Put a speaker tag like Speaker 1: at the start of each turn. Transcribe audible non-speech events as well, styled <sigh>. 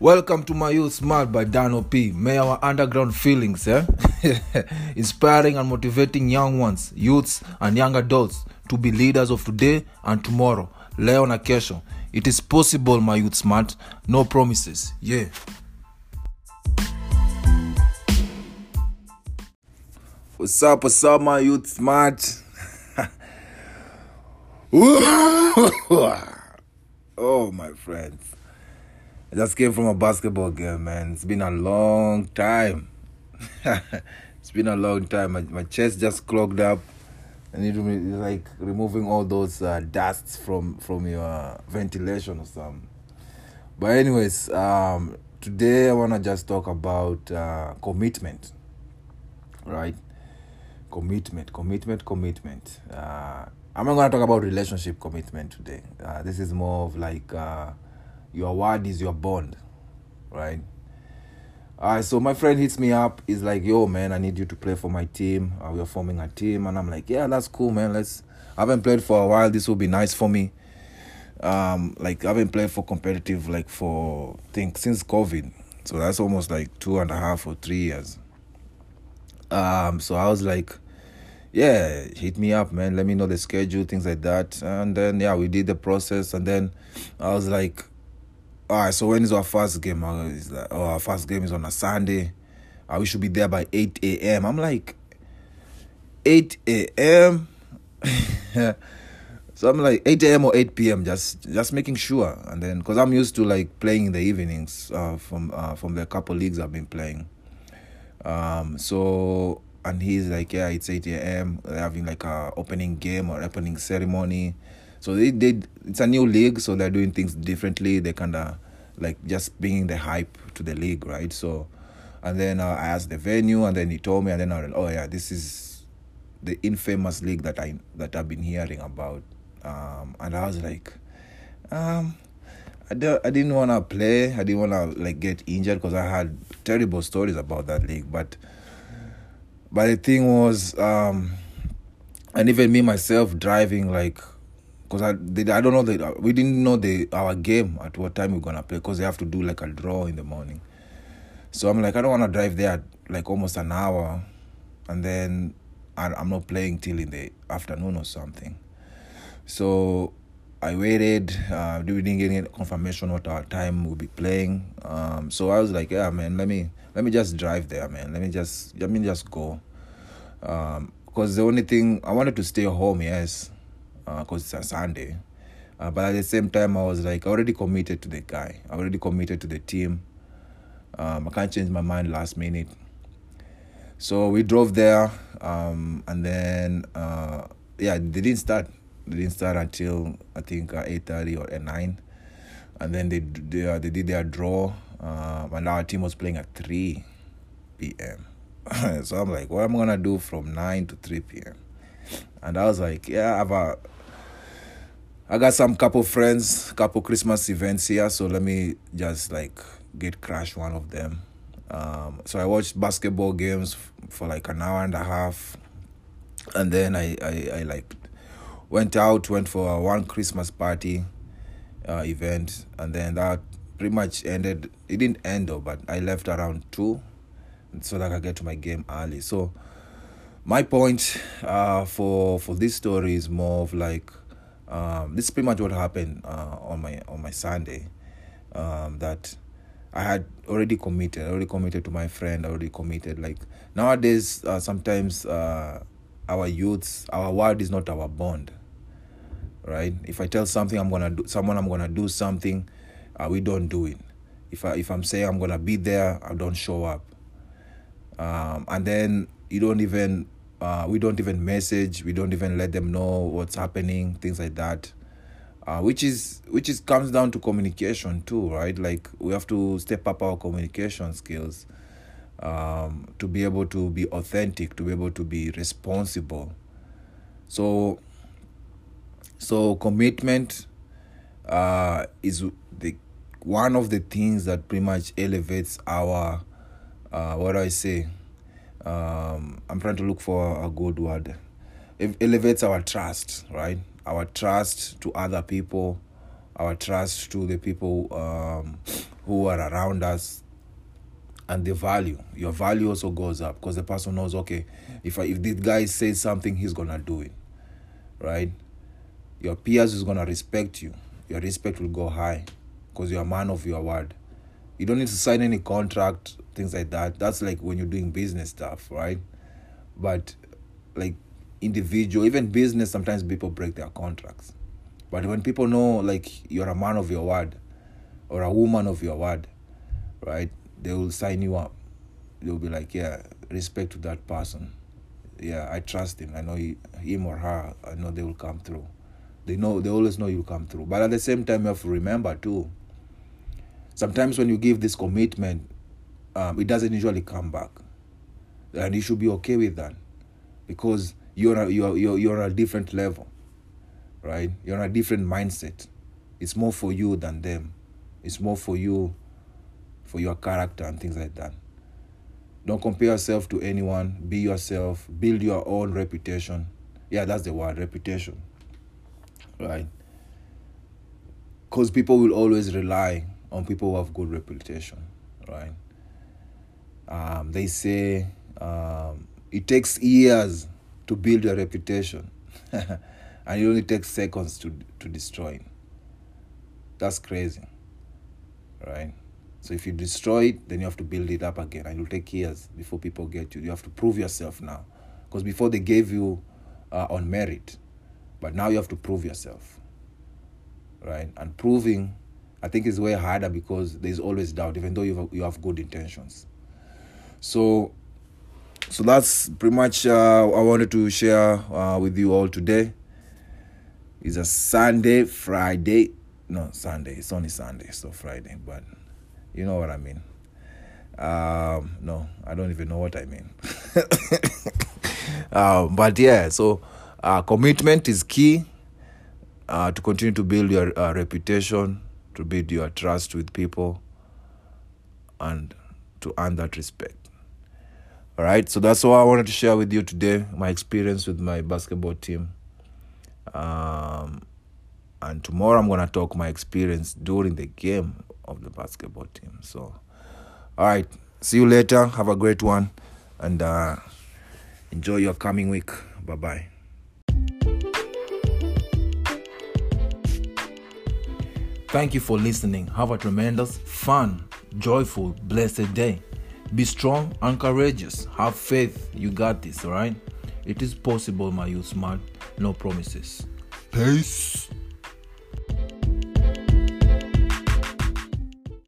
Speaker 1: Welcome to my youth smart by Dano P. May our underground feelings, eh? <laughs> inspiring and motivating young ones, youths and young adults to be leaders of today and tomorrow. Leo na kesho. It is possible, my youth smart. No promises. Yeah. What's up, what's up, my youth smart? <laughs> oh, my friends. I just came from a basketball game, man. It's been a long time. <laughs> it's been a long time. My, my chest just clogged up. I need to like removing all those uh, dusts from from your ventilation or something. But anyways, um, today I wanna just talk about uh, commitment, right? Commitment, commitment, commitment. Uh, I'm not gonna talk about relationship commitment today. Uh, this is more of like uh, your word is your bond, right? Uh, so my friend hits me up. He's like, "Yo, man, I need you to play for my team. Uh, we're forming a team." And I'm like, "Yeah, that's cool, man. Let's." I haven't played for a while. This will be nice for me. Um, like I haven't played for competitive like for I think since COVID. So that's almost like two and a half or three years. Um, so I was like, yeah, hit me up, man. Let me know the schedule, things like that. And then yeah, we did the process. And then I was like, all right, so when is our first game? Uh, He's like, oh, our first game is on a Sunday. Uh, we should be there by 8 a.m. I'm like, 8 a.m.? <laughs> so I'm like 8 a.m. or 8 p.m. Just just making sure, and then because I'm used to like playing in the evenings uh, from uh, from the couple leagues I've been playing. Um, so and he's like, yeah, it's 8 a.m. They're having like a opening game or opening ceremony. So they did. It's a new league, so they're doing things differently. They kind of like just bringing the hype to the league, right? So, and then uh, I asked the venue, and then he told me, and then I was, oh yeah, this is the infamous league that I that I've been hearing about. Um, and I was like, um, I, don't, I didn't want to play. I didn't want to like get injured because I had terrible stories about that league. But but the thing was, um, and even me myself driving like, cause I they, I don't know that we didn't know the our game at what time we're gonna play because they have to do like a draw in the morning. So I'm like I don't want to drive there like almost an hour, and then I, I'm not playing till in the afternoon or something. So I waited. Uh, we didn't get any confirmation what our time will be playing. Um, so I was like, yeah, man, let me let me just drive there, man. Let me just let me just go. Um, because the only thing I wanted to stay home, yes, because it's a Sunday. Uh, but at the same time, I was like already committed to the guy. I already committed to the team. Um, I can't change my mind last minute. So we drove there, um, and then uh, yeah, they didn't start. They didn't start until I think uh, eight thirty or at nine, and then they they, uh, they did their draw, uh, and our team was playing at three p.m. <laughs> so I'm like, what am I gonna do from nine to three p.m. And I was like, yeah, I have a, I got some couple friends, couple Christmas events here, so let me just like get crash one of them. Um, so I watched basketball games for like an hour and a half, and then I I, I like went out, went for a one Christmas party uh, event, and then that pretty much ended. It didn't end though, but I left around two, so that I could get to my game early. So my point uh, for for this story is more of like um, this is pretty much what happened uh, on my on my Sunday. Um, that I had already committed, already committed to my friend, already committed. Like nowadays, uh, sometimes uh, our youths, our word is not our bond, right? If I tell something, I'm gonna do someone, I'm gonna do something, uh, we don't do it. If I if I'm saying I'm gonna be there, I don't show up. Um, and then you don't even uh, we don't even message, we don't even let them know what's happening, things like that. Uh, which is which is comes down to communication too right? Like we have to step up our communication skills um, to be able to be authentic to be able to be responsible. So so commitment uh, is the one of the things that pretty much elevates our uh, what do i say um, i'm trying to look for a good word. It elevates our trust right? Our trust to other people, our trust to the people um, who are around us and the value. Your value also goes up because the person knows okay if I, if this guy says something he's gonna do it right? Your peers is gonna respect you. Your respect will go high because you're a man of your word you don't need to sign any contract things like that. That's like when you're doing business stuff right? But like individual even business sometimes people break their contracts. But when people know like you're a man of your word or a woman of your word right they will sign you up. They'll be like yeah respect to that person. Yeah i trust him. I know he, him or her. I know they will come through. They know they always know you'll come through. But at the same time you have to remember too sometimes when you give this commitment um, it doesn't usually come back. And you should be okay with that because you're a, you're, you're, you're on a different level right? You're on a different mindset. It's more for you than them. It's more for you for your character and things like that. Don't compare yourself to anyone. Be yourself. Build your own reputation. Yeah that's the word reputation right? Because people will always rely on people who have good reputation right? Um, they say um, it takes years to build your reputation <laughs> and it only takes seconds to to destroy. It that's crazy right? So if you destroy it then you have to build it up again and it'll take years before people get you. You have to prove yourself now because before they gave you uh, on merit but now you have to prove yourself right? And proving i think it's way harder because there's always doubt even though you have, you have good intentions. So so that's pretty much uh, i wanted to share uh, with you all today. It's a sunday friday. No sunday. It's only sunday so friday but you know what i mean. Um no i don't even know what i mean. Uh, <laughs> but yeah so uh, commitment is key uh, to continue to build your uh, reputation to build your trust with people and to earn that respect. All right so that's all i wanted to share with you today my experience with my basketball team. Um, and tomorrow i'm going to talk my experience during the game of the basketball team. So all right see you later. Have a great one and uh, enjoy your coming week. Bye bye Thank you for listening. Have a tremendous, fun, joyful, blessed day. Be strong and courageous. Have faith. You got this, all right? It is possible, my youth smart. No promises. Peace.